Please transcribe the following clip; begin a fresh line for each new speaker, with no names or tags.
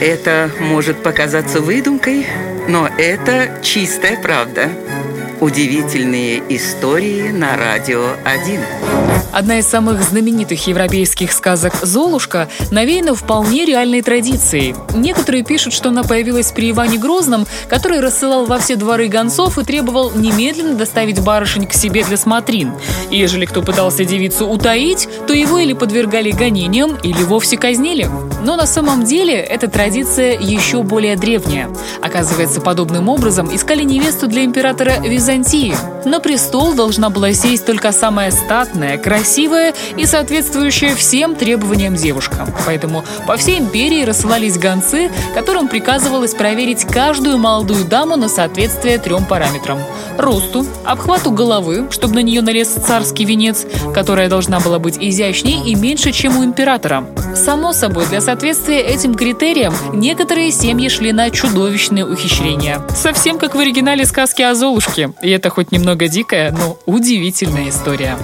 Это может показаться выдумкой, но это чистая правда. Удивительные истории на радио 1.
Одна из самых знаменитых европейских сказок «Золушка» навеяна вполне реальной традицией. Некоторые пишут, что она появилась при Иване Грозном, который рассылал во все дворы гонцов и требовал немедленно доставить барышень к себе для смотрин. И ежели кто пытался девицу утаить, то его или подвергали гонениям, или вовсе казнили. Но на самом деле эта традиция еще более древняя. Оказывается, подобным образом искали невесту для императора Византии. На престол должна была сесть только самая статная, красивая и соответствующая всем требованиям девушка. Поэтому по всей империи рассылались гонцы, которым приказывалось проверить каждую молодую даму на соответствие трем параметрам. Росту, обхвату головы, чтобы на нее налез царский венец, которая должна была быть изящней и меньше, чем у императора. Само собой, для соответствия этим критериям некоторые семьи шли на чудовищные ухищрения. Совсем как в оригинале сказки о Золушке. И это хоть немного дикая, но удивительная история.